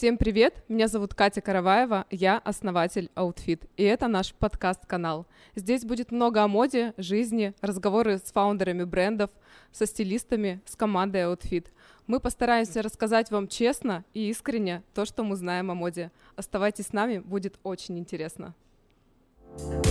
Всем привет! Меня зовут Катя Караваева, я основатель Outfit, и это наш подкаст-канал. Здесь будет много о моде, жизни, разговоры с фаундерами брендов, со стилистами, с командой Outfit. Мы постараемся рассказать вам честно и искренне то, что мы знаем о моде. Оставайтесь с нами, будет очень интересно. thank you